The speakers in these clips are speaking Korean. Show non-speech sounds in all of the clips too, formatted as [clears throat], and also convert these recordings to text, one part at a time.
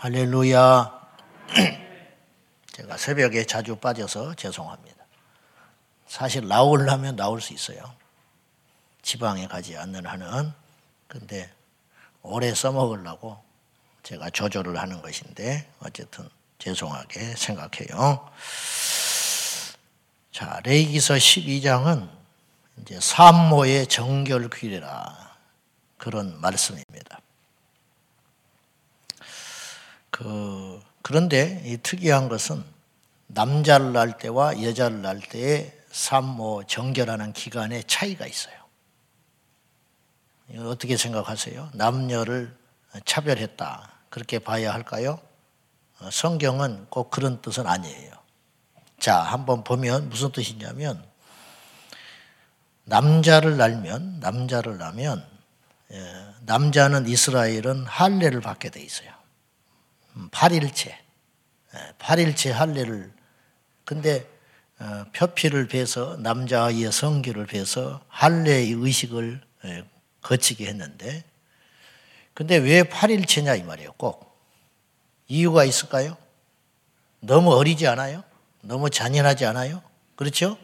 할렐루야. [clears throat] 제가 새벽에 자주 빠져서 죄송합니다. 사실 나오려면 나올 수 있어요. 지방에 가지 않는 한은. 근데 오래 써먹으려고 제가 조절을 하는 것인데 어쨌든 죄송하게 생각해요. 자, 레이기서 12장은 이제 산모의 정결 귀래라 그런 말씀입니다. 그 그런데 이 특이한 것은 남자를 낳을 때와 여자를 낳을 때의 산모 정결하는 기간에 차이가 있어요. 어떻게 생각하세요? 남녀를 차별했다. 그렇게 봐야 할까요? 어, 성경은 꼭 그런 뜻은 아니에요. 자, 한번 보면 무슨 뜻이냐면 남자를 낳으면 남자를 낳으면 예, 남자는 이스라엘은 할례를 받게 돼 있어요. 8일째. 음, 8일째 예, 할례를 근데 어, 표피를 베서 남자아이의 성기를 베서 할례의 의식을 예, 거치게 했는데 근데 왜 8일째냐 이 말이에요. 꼭. 이유가 있을까요? 너무 어리지 않아요? 너무 잔인하지 않아요? 그렇죠?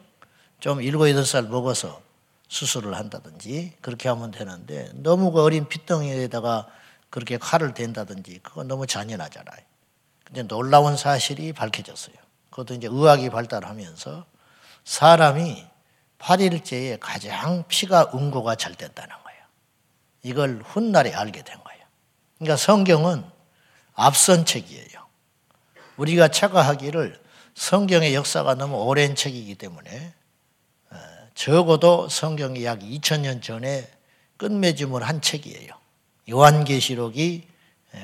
좀 7, 8살 먹어서 수술을 한다든지 그렇게 하면 되는데 너무 그 어린 핏덩이에다가 그렇게 칼을 댄다든지 그건 너무 잔인하잖아요. 근데 놀라운 사실이 밝혀졌어요. 그것도 이제 의학이 발달하면서 사람이 8일째에 가장 피가 응고가 잘 된다는 거예요. 이걸 훗날에 알게 된 거예요. 그러니까 성경은 앞선 책이에요. 우리가 착각하기를 성경의 역사가 너무 오랜 책이기 때문에 어, 적어도 성경이 약 2000년 전에 끝맺음을 한 책이에요. 요한계시록이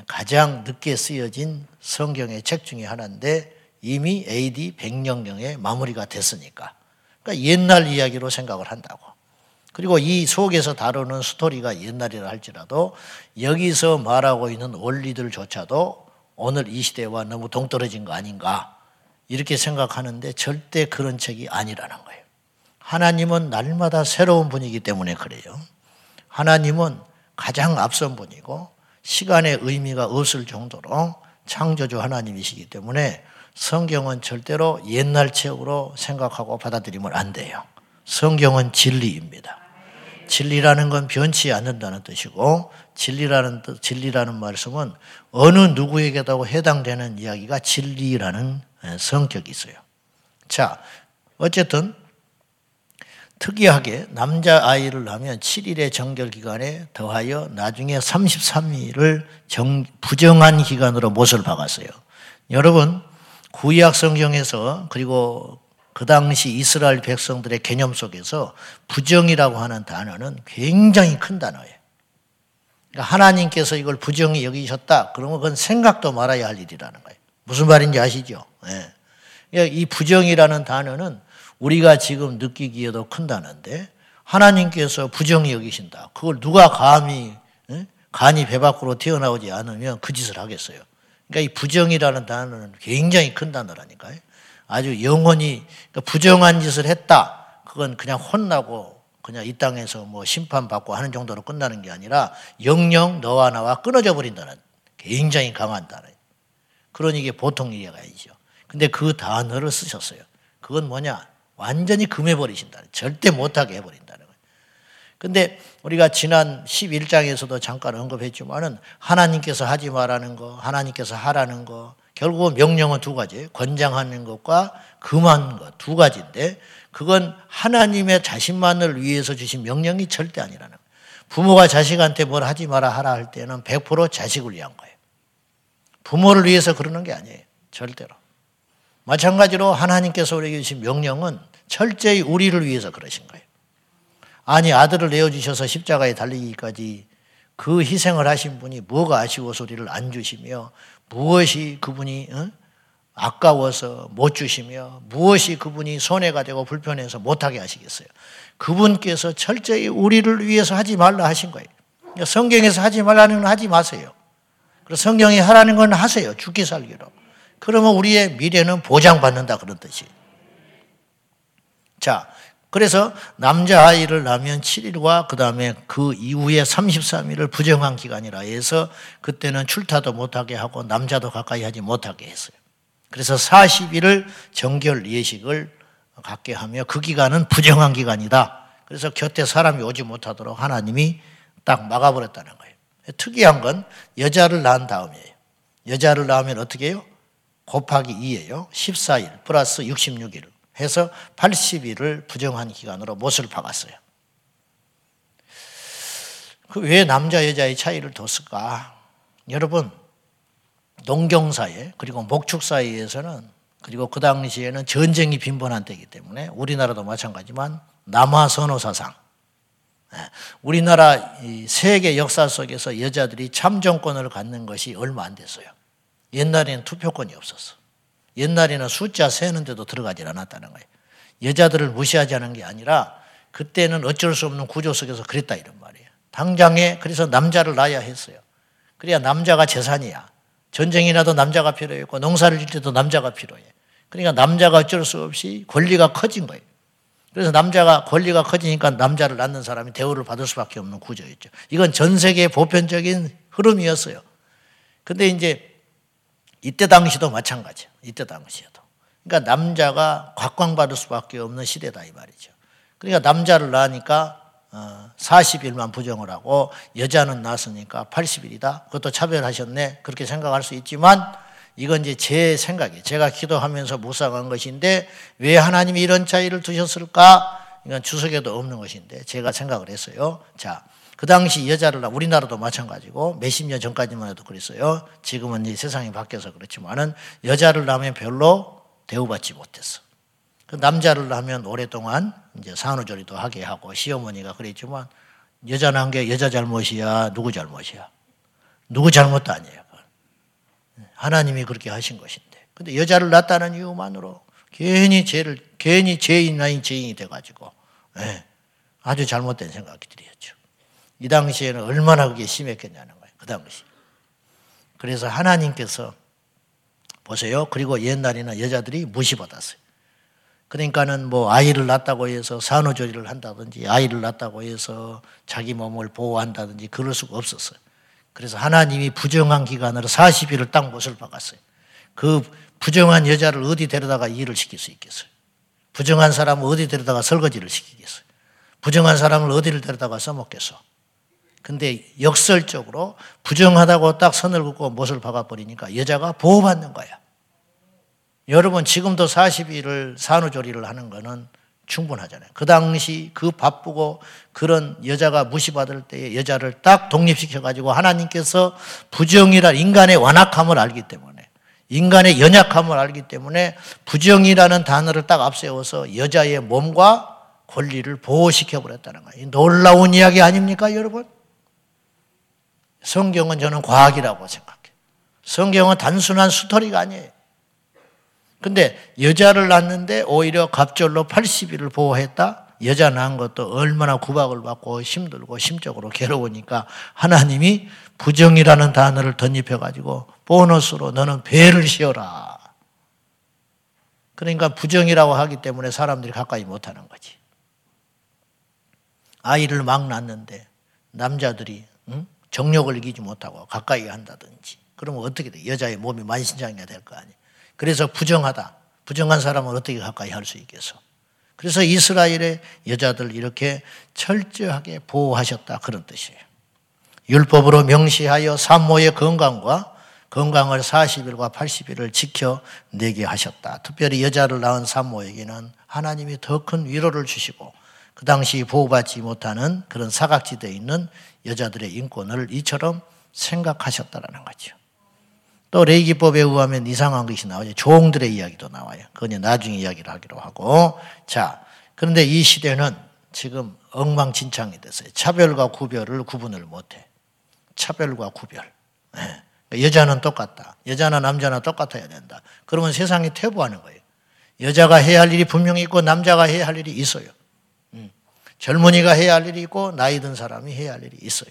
가장 늦게 쓰여진 성경의 책 중에 하나인데 이미 AD 100년경에 마무리가 됐으니까. 그러니까 옛날 이야기로 생각을 한다고. 그리고 이 속에서 다루는 스토리가 옛날이라 할지라도 여기서 말하고 있는 원리들조차도 오늘 이 시대와 너무 동떨어진 거 아닌가 이렇게 생각하는데 절대 그런 책이 아니라는 거예요. 하나님은 날마다 새로운 분이기 때문에 그래요. 하나님은 가장 앞선 분이고 시간의 의미가 없을 정도로 창조주 하나님이시기 때문에 성경은 절대로 옛날 책으로 생각하고 받아들이면 안 돼요. 성경은 진리입니다. 진리라는 건 변치 않는다는 뜻이고 진리라는 뜻, 진리라는 말씀은 어느 누구에게도 해당되는 이야기가 진리라는 성격이 있어요. 자, 어쨌든 특이하게 남자 아이를 낳으면 7일의 정결 기간에 더하여 나중에 33일을 정, 부정한 기간으로 못을 박았어요. 여러분 구약 성경에서 그리고 그 당시 이스라엘 백성들의 개념 속에서 부정이라고 하는 단어는 굉장히 큰 단어예요. 그러니까 하나님께서 이걸 부정히 여기셨다. 그러면 그건 생각도 말아야 할 일이라는 거예요. 무슨 말인지 아시죠? 네. 이 부정이라는 단어는 우리가 지금 느끼기에도 큰 단어인데 하나님께서 부정히 여기신다. 그걸 누가 감히 간이 배 밖으로 튀어나오지 않으면 그 짓을 하겠어요. 그러니까 이 부정이라는 단어는 굉장히 큰 단어라니까요. 아주 영원히 그러니까 부정한 짓을 했다. 그건 그냥 혼나고 그냥 이 땅에서 뭐 심판받고 하는 정도로 끝나는 게 아니라 영영 너와 나와 끊어져 버린다는 굉장히 강한 단어예요. 그러니 이게 보통 이해가 아니죠. 근데 그 단어를 쓰셨어요. 그건 뭐냐? 완전히 금해버리신다. 절대 못하게 해버린다는 거예요. 근데 우리가 지난 11장에서도 잠깐 언급했지만은 하나님께서 하지 말라는 거, 하나님께서 하라는 거, 결국 명령은 두 가지. 권장하는 것과 금하는 것두 가지인데 그건 하나님의 자신만을 위해서 주신 명령이 절대 아니라는 거예요. 부모가 자식한테 뭘 하지 마라 하라 할 때는 100% 자식을 위한 거예요. 부모를 위해서 그러는 게 아니에요. 절대로. 마찬가지로 하나님께서 우리에게 주신 명령은 철저히 우리를 위해서 그러신 거예요. 아니 아들을 내어주셔서 십자가에 달리기까지 그 희생을 하신 분이 뭐가 아쉬워서 우리를 안 주시며 무엇이 그분이 어? 아까워서 못 주시며 무엇이 그분이 손해가 되고 불편해서 못하게 하시겠어요. 그분께서 철저히 우리를 위해서 하지 말라 하신 거예요. 성경에서 하지 말라는 건 하지 마세요. 그래서 성경이 하라는 건 하세요. 죽기 살기로. 그러면 우리의 미래는 보장받는다 그런 뜻이. 자, 그래서 남자아이를 낳으면 7일과 그 다음에 그 이후에 33일을 부정한 기간이라 해서 그때는 출타도 못하게 하고 남자도 가까이 하지 못하게 했어요. 그래서 40일을 정결 예식을 갖게 하며 그 기간은 부정한 기간이다. 그래서 곁에 사람이 오지 못하도록 하나님이 딱 막아버렸다는 거예요. 특이한 건 여자를 낳은 다음이에요. 여자를 낳으면 어떻게 해요? 곱하기 2예요. 14일 플러스 66일 해서 80일을 부정한 기간으로 못을 박았어요. 그 왜 남자 여자의 차이를 뒀을까? 여러분 농경사회 그리고 목축사회에서는 그리고 그 당시에는 전쟁이 빈번한 때이기 때문에 우리나라도 마찬가지만 남아 선호 사상 예, 우리나라 세계 역사 속에서 여자들이 참정권을 갖는 것이 얼마 안 됐어요. 옛날에는 투표권이 없었어. 옛날에는 숫자 세는데도 들어가질 않았다는 거예요. 여자들을 무시하지 게 아니라 그때는 어쩔 수 없는 구조 속에서 그랬다 이런 말이에요. 당장에 그래서 남자를 낳아야 했어요. 그래야 남자가 재산이야. 전쟁이 나도 남자가 필요했고 농사를 질 때도 남자가 필요해. 그러니까 남자가 어쩔 수 없이 권리가 커진 거예요. 그래서 남자가 권리가 커지니까 남자를 낳는 사람이 대우를 받을 수밖에 없는 구조였죠. 이건 전 세계의 보편적인 흐름이었어요. 근데 이제 이때 당시도 마찬가지예요. 이때 당시에도. 그러니까 남자가 곽광받을 수밖에 없는 시대다 이 말이죠. 그러니까 남자를 낳으니까 40일만 어, 부정을 하고 여자는 낳았으니까 80일이다. 그것도 차별하셨네. 그렇게 생각할 수 있지만 이건 이제 제 생각이에요. 제가 기도하면서 묵상한 것인데 왜 하나님이 이런 차이를 두셨을까? 이건 주석에도 없는 것인데 제가 생각을 했어요. 자, 그 당시 여자를 우리나라도 마찬가지고 몇십 년 전까지만 해도 그랬어요. 지금은 이제 세상이 바뀌어서 그렇지만은 여자를 낳으면 별로 대우받지 못했어. 그 남자를 낳으면 오랫동안 이제 산후조리도 하게 하고 시어머니가 그랬지만 여자 낳은 게 여자 잘못이야 누구 잘못이야 누구 잘못도 아니에요. 하나님이 그렇게 하신 것인데. 근데 여자를 낳았다는 이유만으로 괜히 죄를 괜히 죄인 아닌 죄인이 돼가지고 네, 아주 잘못된 생각이 들었죠. 이 당시에는 얼마나 그게 심했겠냐는 거예요. 그 당시. 그래서 하나님께서 보세요. 그리고 옛날에는 여자들이 무시받았어요. 그러니까는 뭐 아이를 낳았다고 해서 산후조리를 한다든지 아이를 낳았다고 해서 자기 몸을 보호한다든지 그럴 수가 없었어요. 그래서 하나님이 부정한 기간으로 40일을 딱 못을 박았어요. 그 부정한 여자를 어디 데려다가 일을 시킬 수 있겠어요? 부정한 사람을 어디 데려다가 설거지를 시키겠어요? 부정한 사람을 어디를 데려다가 써먹겠어? 근데 역설적으로 부정하다고 딱 선을 긋고 못을 박아버리니까 여자가 보호받는 거야. 여러분 지금도 40일을 산후조리를 하는 거는 충분하잖아요. 그 당시 그 바쁘고 그런 여자가 무시받을 때에 여자를 딱 독립시켜가지고 하나님께서 부정이라 인간의 완악함을 알기 때문에 인간의 연약함을 알기 때문에 부정이라는 단어를 딱 앞세워서 여자의 몸과 권리를 보호시켜버렸다는 거예요. 놀라운 이야기 아닙니까, 여러분? 성경은 저는 과학이라고 생각해요. 성경은 단순한 스토리가 아니에요. 근데 여자를 낳는데 오히려 갑절로 80일을 보호했다? 여자 낳은 것도 얼마나 구박을 받고 힘들고 심적으로 괴로우니까 하나님이 부정이라는 단어를 덧입혀가지고 보너스로 너는 배를 씌어라. 그러니까 부정이라고 하기 때문에 사람들이 가까이 못하는 거지. 아이를 막 낳는데 남자들이 응? 정력을 이기지 못하고 가까이 한다든지 그러면 어떻게 돼? 여자의 몸이 만신창이가 될 거 아니에요. 그래서 부정하다. 부정한 사람을 어떻게 가까이 할 수 있겠어? 그래서 이스라엘의 여자들 이렇게 철저하게 보호하셨다. 그런 뜻이에요. 율법으로 명시하여 산모의 건강과 건강을 40일과 80일을 지켜내게 하셨다. 특별히 여자를 낳은 산모에게는 하나님이 더 큰 위로를 주시고 그 당시 보호받지 못하는 그런 사각지대에 있는 여자들의 인권을 이처럼 생각하셨다라는 거죠. 또 레이기법에 의하면 이상한 것이 나오죠. 종들의 이야기도 나와요. 그건 나중에 이야기를 하기로 하고. 자, 그런데 이 시대는 지금 엉망진창이 됐어요. 차별과 구별을 구분을 못해. 차별과 구별. 네. 여자는 똑같다. 여자나 남자나 똑같아야 된다. 그러면 세상이 퇴보하는 거예요. 여자가 해야 할 일이 분명히 있고 남자가 해야 할 일이 있어요. 음. 젊은이가 해야 할 일이 있고 나이 든 사람이 해야 할 일이 있어요.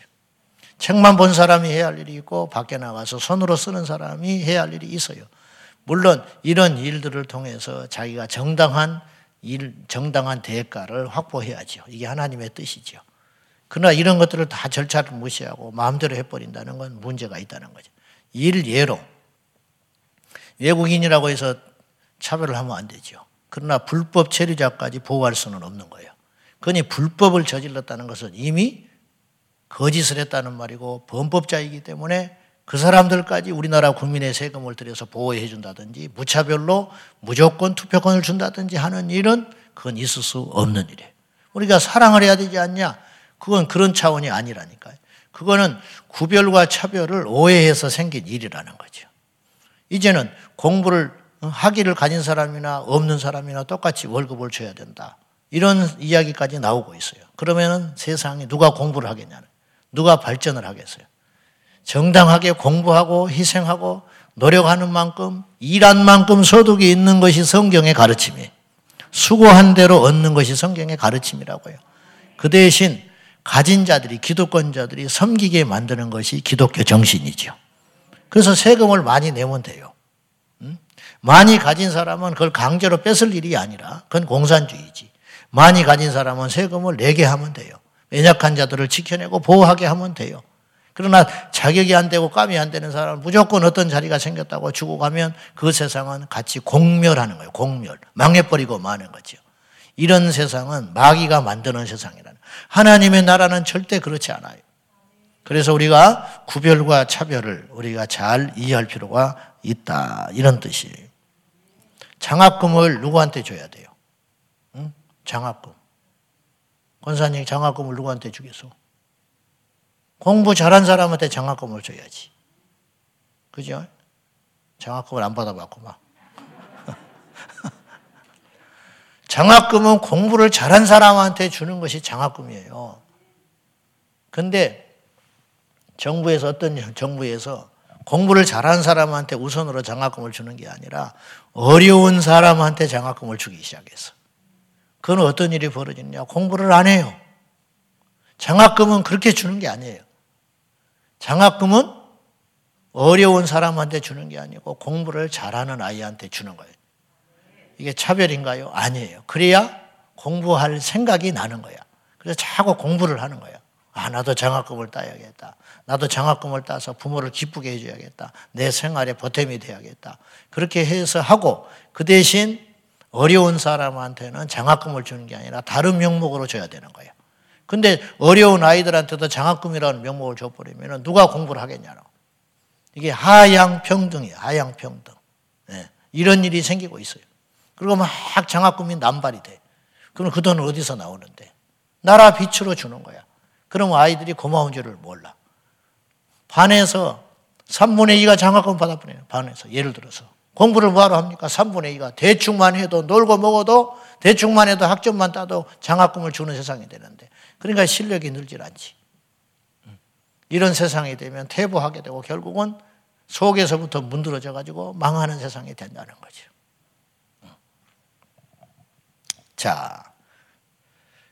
책만 본 사람이 해야 할 일이 있고 밖에 나가서 손으로 쓰는 사람이 해야 할 일이 있어요. 물론 이런 일들을 통해서 자기가 정당한 일 정당한 대가를 확보해야죠. 이게 하나님의 뜻이죠. 그러나 이런 것들을 다 절차를 무시하고 마음대로 해버린다는 건 문제가 있다는 거죠. 일 예로 외국인이라고 해서 차별을 하면 안 되죠. 그러나 불법 체류자까지 보호할 수는 없는 거예요. 그니 불법을 저질렀다는 것은 이미 거짓을 했다는 말이고 범법자이기 때문에 그 사람들까지 우리나라 국민의 세금을 들여서 보호해 준다든지 무차별로 무조건 투표권을 준다든지 하는 일은 그건 있을 수 없는 일이에요. 우리가 사랑을 해야 되지 않냐? 그건 그런 차원이 아니라니까요. 그거는 구별과 차별을 오해해서 생긴 일이라는 거죠. 이제는 공부를 학위를 가진 사람이나 없는 사람이나 똑같이 월급을 줘야 된다. 이런 이야기까지 나오고 있어요. 그러면은 세상에 누가 공부를 하겠냐는, 누가 발전을 하겠어요. 정당하게 공부하고 희생하고 노력하는 만큼 일한 만큼 소득이 있는 것이 성경의 가르침이에요. 수고한 대로 얻는 것이 성경의 가르침이라고요. 그 대신 가진 자들이 기독권자들이 섬기게 만드는 것이 기독교 정신이죠. 그래서 세금을 많이 내면 돼요. 많이 가진 사람은 그걸 강제로 뺏을 일이 아니라 그건 공산주의지. 많이 가진 사람은 세금을 내게 하면 돼요. 연약한 자들을 지켜내고 보호하게 하면 돼요. 그러나 자격이 안 되고 감이 안 되는 사람은 무조건 어떤 자리가 생겼다고 주고 가면 그 세상은 같이 공멸하는 거예요. 공멸. 망해버리고 마는 거죠. 이런 세상은 마귀가 만드는 세상이라는. 하나님의 나라는 절대 그렇지 않아요. 그래서 우리가 구별과 차별을 우리가 잘 이해할 필요가 있다. 이런 뜻이에요. 장학금을 누구한테 줘야 돼요? 응? 장학금. 권사님 장학금을 누구한테 주겠어? 공부 잘한 사람한테 장학금을 줘야지. 그죠? 장학금을 안 받아봤고 막. [laughs] 장학금은 공부를 잘한 사람한테 주는 것이 장학금이에요. 근데 정부에서 어떤 정부에서 공부를 잘한 사람한테 우선으로 장학금을 주는 게 아니라 어려운 사람한테 장학금을 주기 시작했어. 그건 어떤 일이 벌어지느냐? 공부를 안 해요. 장학금은 그렇게 주는 게 아니에요. 장학금은 어려운 사람한테 주는 게 아니고 공부를 잘하는 아이한테 주는 거예요. 이게 차별인가요? 아니에요. 그래야 공부할 생각이 나는 거야. 그래서 자꾸 공부를 하는 거야. 아, 나도 장학금을 따야겠다. 나도 장학금을 따서 부모를 기쁘게 해줘야겠다. 내 생활에 보탬이 돼야겠다. 그렇게 해서 하고 그 대신 어려운 사람한테는 장학금을 주는 게 아니라 다른 명목으로 줘야 되는 거예요. 근데 어려운 아이들한테도 장학금이라는 명목을 줘버리면 누가 공부를 하겠냐고. 이게 하향 평등이에요. 하향 평등. 네. 이런 일이 생기고 있어요. 그리고 막 장학금이 남발이 돼. 그럼 그 돈은 어디서 나오는데? 나라 빛으로 주는 거야. 그럼 아이들이 고마운 줄을 몰라. 반에서 3분의 2가 장학금 받아보네요. 반에서. 예를 들어서. 공부를 뭐하러 합니까? 3분의 2가. 대충만 해도, 놀고 먹어도, 대충만 해도 학점만 따도 장학금을 주는 세상이 되는데. 그러니까 실력이 늘질 않지. 이런 세상이 되면 퇴보하게 되고 결국은 속에서부터 문드러져 가지고 망하는 세상이 된다는 거죠. 자,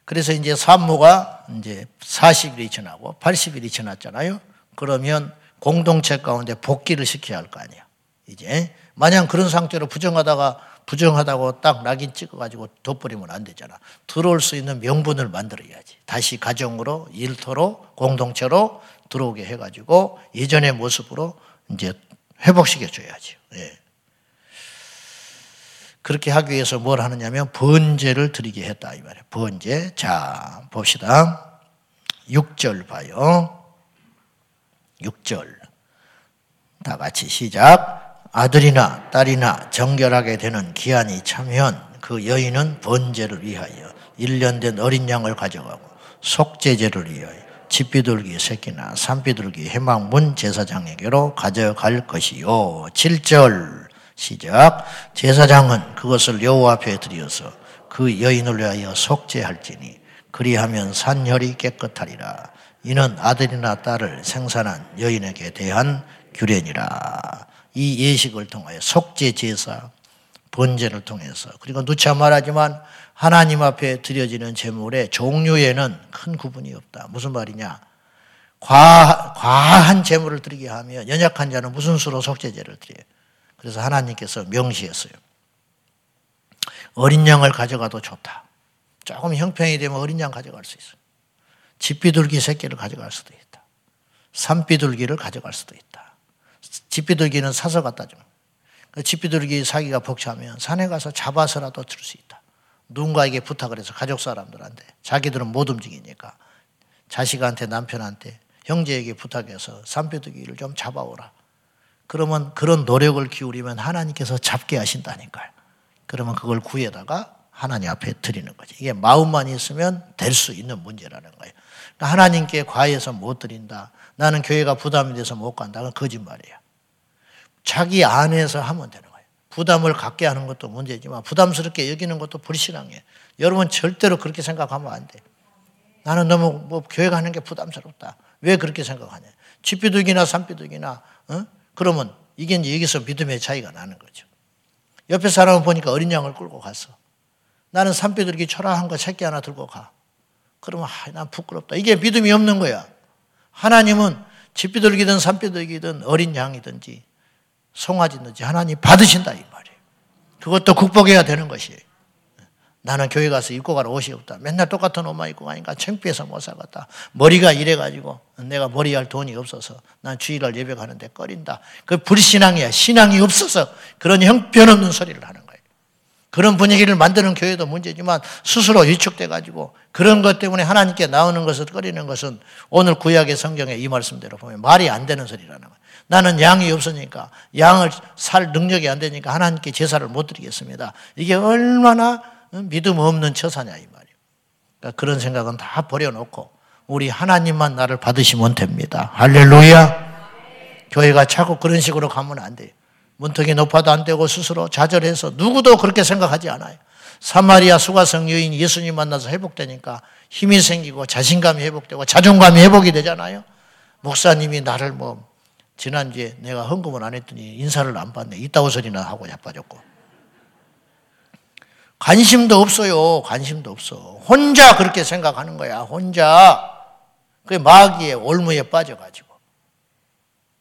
그래서 이제 산모가 이제 40일이 지나고 80일이 지났잖아요. 그러면 공동체 가운데 복귀를 시켜야 할 거 아니에요. 이제 만약 그런 상태로 부정하다가 부정하다고 딱 낙인 찍어가지고 덮버리면 안 되잖아. 들어올 수 있는 명분을 만들어야지. 다시 가정으로 일터로 공동체로 들어오게 해가지고 예전의 모습으로 이제 회복시켜 줘야지. 예. 그렇게 하기 위해서 뭘 하느냐면 번제를 드리게 했다 이 말이에요. 번제. 자, 봅시다. 6절 봐요. 6절. 다 같이 시작. 아들이나 딸이나 정결하게 되는 기한이 차면 그 여인은 번제를 위하여 1년 된 어린 양을 가져가고 속죄제를 위하여 집비둘기 새끼나 산비둘기 해망문 제사장에게로 가져갈 것이요. 7절. 시작. 제사장은 그것을 여호와 앞에 드려서 그 여인을 위하여 속죄할지니 그리하면 산혈이 깨끗하리라. 이는 아들이나 딸을 생산한 여인에게 대한 규례니라. 이 예식을 통하여 속죄 제사 번제를 통해서 그리고 누차 말하지만 하나님 앞에 드려지는 제물의 종류에는 큰 구분이 없다. 무슨 말이냐? 과, 과한 제물을 드리게 하면 연약한 자는 무슨 수로 속죄제를 드려요? 그래서 하나님께서 명시했어요. 어린 양을 가져가도 좋다. 조금 형편이 되면 어린 양 가져갈 수 있어. 집비둘기 새끼를 가져갈 수도 있다. 산비둘기를 가져갈 수도 있다. 집비둘기는 사서 갖다 줍니다. 그 집비둘기 사기가 벅차면 산에 가서 잡아서라도 줄수 있다. 누군가에게 부탁을 해서 가족 사람들한테 자기들은 못 움직이니까 자식한테 남편한테 형제에게 부탁해서 산비둘기를 좀 잡아오라. 그러면 그런 노력을 기울이면 하나님께서 잡게 하신다니까요. 그러면 그걸 구해다가 하나님 앞에 드리는 거지. 이게 마음만 있으면 될 수 있는 문제라는 거예요. 하나님께 과해서 못 드린다. 나는 교회가 부담이 돼서 못 간다. 그건 거짓말이야. 자기 안에서 하면 되는 거예요. 부담을 갖게 하는 것도 문제지만 부담스럽게 여기는 것도 불신앙이에요. 여러분 절대로 그렇게 생각하면 안 돼. 나는 너무 뭐 교회 가는 게 부담스럽다. 왜 그렇게 생각하냐? 집비둘기나 산비둘기나 어? 그러면 이게 이제 여기서 믿음의 차이가 나는 거죠. 옆에 사람을 보니까 어린 양을 끌고 갔어. 나는 산비둘기 초라한 거 새끼 하나 들고 가. 그러면 아, 난 부끄럽다. 이게 믿음이 없는 거야. 하나님은 집비둘기든 산비둘기든 어린 양이든지 송아지든지 하나님 받으신다 이 말이에요. 그것도 극복해야 되는 것이에요. 나는 교회 가서 입고 갈 옷이 없다. 맨날 똑같은 옷만 입고 가니까 창피해서 못 살겠다. 머리가 이래가지고 내가 머리할 돈이 없어서 난 주일날 예배 가는데 꺼린다. 그 불신앙이야. 신앙이 없어서 그런 형편없는 소리를 하는 거예요. 그런 분위기를 만드는 교회도 문제지만 스스로 위축돼가지고 그런 것 때문에 하나님께 나오는 것을 꺼리는 것은 오늘 구약의 성경에 이 말씀대로 보면 말이 안 되는 소리라는 거예요. 나는 양이 없으니까 양을 살 능력이 안 되니까 하나님께 제사를 못 드리겠습니다. 이게 얼마나 믿음 없는 처사냐 이 말이에요. 그러니까 그런 생각은 다 버려놓고 우리 하나님만 나를 받으시면 됩니다. 할렐루야. 교회가 자꾸 그런 식으로 가면 안 돼요. 문턱이 높아도 안 되고 스스로 좌절해서 누구도 그렇게 생각하지 않아요. 사마리아 수가성 여인 예수님 만나서 회복되니까 힘이 생기고 자신감이 회복되고 자존감이 회복이 되잖아요. 목사님이 나를 뭐 지난주에 내가 헌금을 안 했더니 인사를 안 받네. 이따오 소리나 하고 자빠졌고. 관심도 없어요. 관심도 없어. 혼자 그렇게 생각하는 거야. 혼자. 그 마귀의 올무에 빠져가지고.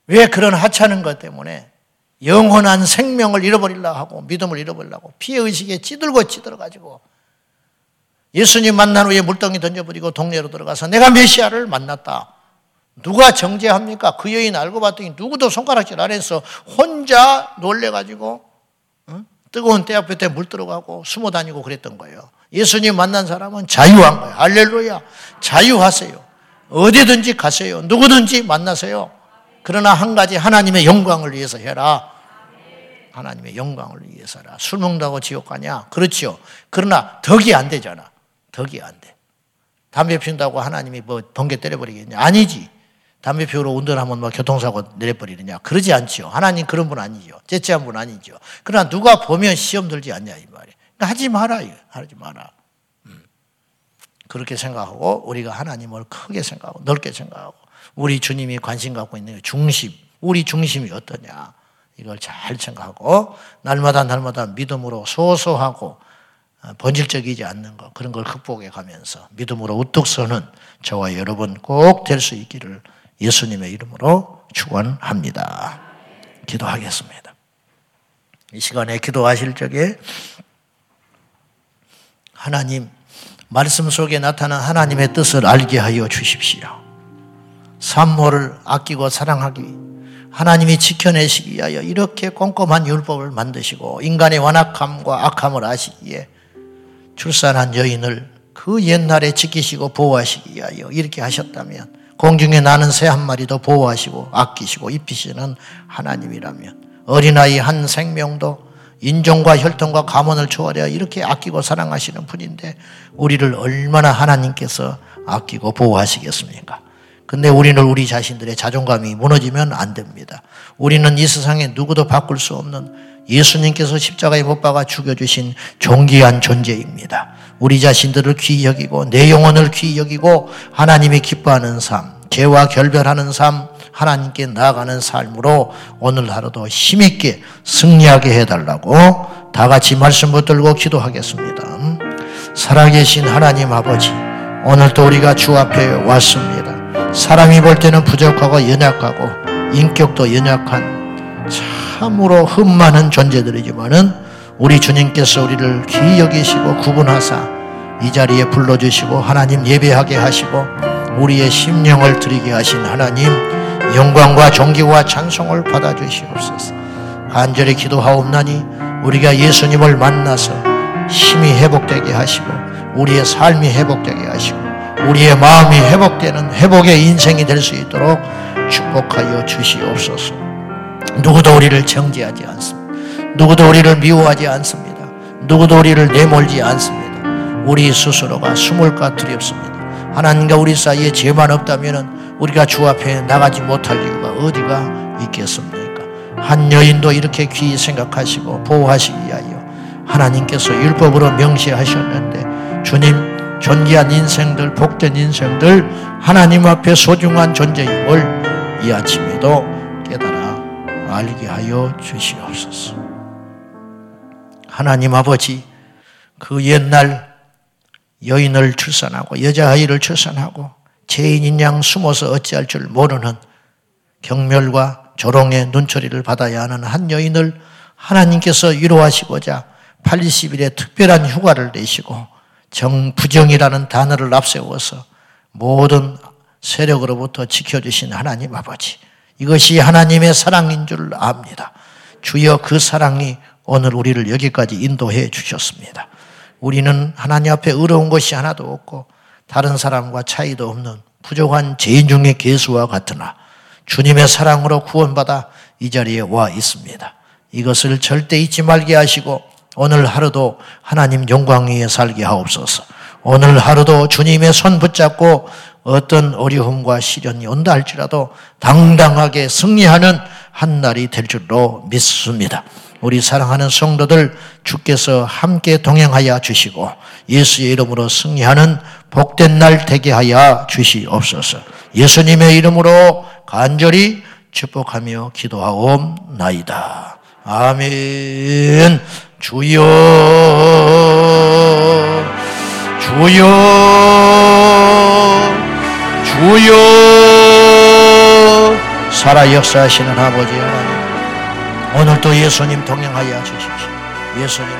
왜 그런 하찮은 것 때문에 영원한 생명을 잃어버리려고 하고 믿음을 잃어버리려고 피해의식에 찌들고 찌들어가지고 예수님 만난 후에 물덩이 던져버리고 동네로 들어가서 내가 메시아를 만났다. 누가 정죄합니까? 그 여인 알고 봤더니 누구도 손가락질 안 해서 혼자 놀래가지고 뜨거운 때 앞에 물 들어가고 숨어 다니고 그랬던 거예요. 예수님 만난 사람은 자유한 거예요. 할렐루야. 자유하세요. 어디든지 가세요. 누구든지 만나세요. 그러나 한 가지 하나님의 영광을 위해서 해라. 하나님의 영광을 위해서라. 술 먹는다고 지옥 가냐? 그렇죠. 그러나 덕이 안 되잖아. 덕이 안 돼. 담배 피운다고 하나님이 뭐 번개 때려버리겠냐? 아니지. 담배 피우러 운전하면 뭐 교통사고 내려버리느냐. 그러지 않지요. 하나님 그런 분 아니죠. 째째한 분 아니죠. 그러나 누가 보면 시험 들지 않냐, 이 말이에요. 그러니까 하지 마라, 하지 마라. 음. 그렇게 생각하고 우리가 하나님을 크게 생각하고 넓게 생각하고 우리 주님이 관심 갖고 있는 중심, 우리 중심이 어떠냐. 이걸 잘 생각하고 날마다 날마다 믿음으로 소소하고 어, 본질적이지 않는 것 그런 걸 극복해 가면서 믿음으로 우뚝 서는 저와 여러분 꼭 될 수 있기를 예수님의 이름으로 축원합니다. 기도하겠습니다. 이 시간에 기도하실 적에 하나님 말씀 속에 나타난 하나님의 뜻을 알게 하여 주십시오. 산모를 아끼고 사랑하기 하나님이 지켜내시기 위하여 이렇게 꼼꼼한 율법을 만드시고 인간의 완악함과 악함을 아시기에 출산한 여인을 그 옛날에 지키시고 보호하시기 위하여 이렇게 하셨다면 공중에 나는 새 한 마리도 보호하시고 아끼시고 입히시는 하나님이라면 어린아이 한 생명도 인종과 혈통과 가문을 초월하여 이렇게 아끼고 사랑하시는 분인데 우리를 얼마나 하나님께서 아끼고 보호하시겠습니까? 근데 우리는 우리 자신들의 자존감이 무너지면 안 됩니다. 우리는 이 세상에 누구도 바꿀 수 없는 예수님께서 십자가에 못 박아 죽여주신 존귀한 존재입니다. 우리 자신들을 귀히 여기고 내 영혼을 귀히 여기고 하나님이 기뻐하는 삶, 죄와 결별하는 삶, 하나님께 나아가는 삶으로 오늘 하루도 힘있게 승리하게 해달라고 다 같이 말씀 붙들고 기도하겠습니다. 살아계신 하나님 아버지, 오늘도 우리가 주 앞에 왔습니다. 사람이 볼 때는 부족하고 연약하고 인격도 연약한 참으로 흠 많은 존재들이지만은 우리 주님께서 우리를 귀히 여기시고 구분하사 이 자리에 불러주시고 하나님 예배하게 하시고 우리의 심령을 드리게 하신 하나님 영광과 존귀와 찬송을 받아주시옵소서. 간절히 기도하옵나니 우리가 예수님을 만나서 힘이 회복되게 하시고 우리의 삶이 회복되게 하시고 우리의 마음이 회복되는 회복의 인생이 될 수 있도록 축복하여 주시옵소서. 누구도 우리를 정죄하지 않습니다 누구도 우리를 미워하지 않습니다 누구도 우리를 내몰지 않습니다 우리 스스로가 숨을까 두렵습니다 하나님과 우리 사이에 죄만 없다면 우리가 주 앞에 나가지 못할 이유가 어디가 있겠습니까? 한 여인도 이렇게 귀히 생각하시고 보호하시기 위하여 하나님께서 율법으로 명시하셨는데 주님 존귀한 인생들 복된 인생들 하나님 앞에 소중한 존재임을 이 아침에도 깨달아 알게 하여 주시옵소서. 하나님 아버지 그 옛날 여인을 출산하고 여자아이를 출산하고 죄인인 양 숨어서 어찌할 줄 모르는 경멸과 조롱의 눈초리를 받아야 하는 한 여인을 하나님께서 위로하시고자 80일의 특별한 휴가를 내시고 정부정이라는 단어를 앞세워서 모든 세력으로부터 지켜주신 하나님 아버지. 이것이 하나님의 사랑인 줄 압니다. 주여 그 사랑이 오늘 우리를 여기까지 인도해 주셨습니다. 우리는 하나님 앞에 어려운 것이 하나도 없고 다른 사람과 차이도 없는 부족한 죄인 중의 개수와 같으나 주님의 사랑으로 구원받아 이 자리에 와 있습니다. 이것을 절대 잊지 말게 하시고 오늘 하루도 하나님 영광 위에 살게 하옵소서. 오늘 하루도 주님의 손 붙잡고 어떤 어려움과 시련이 온다 할지라도 당당하게 승리하는 한 날이 될 줄로 믿습니다. 우리 사랑하는 성도들 주께서 함께 동행하여 주시고 예수의 이름으로 승리하는 복된 날 되게 하여 주시옵소서. 예수님의 이름으로 간절히 축복하며 기도하옵나이다. 아멘. 주여, 주여, 주여, 살아 역사하시는 아버지 하나님. 오늘도 예수님 동행하여 주십시오. 예수님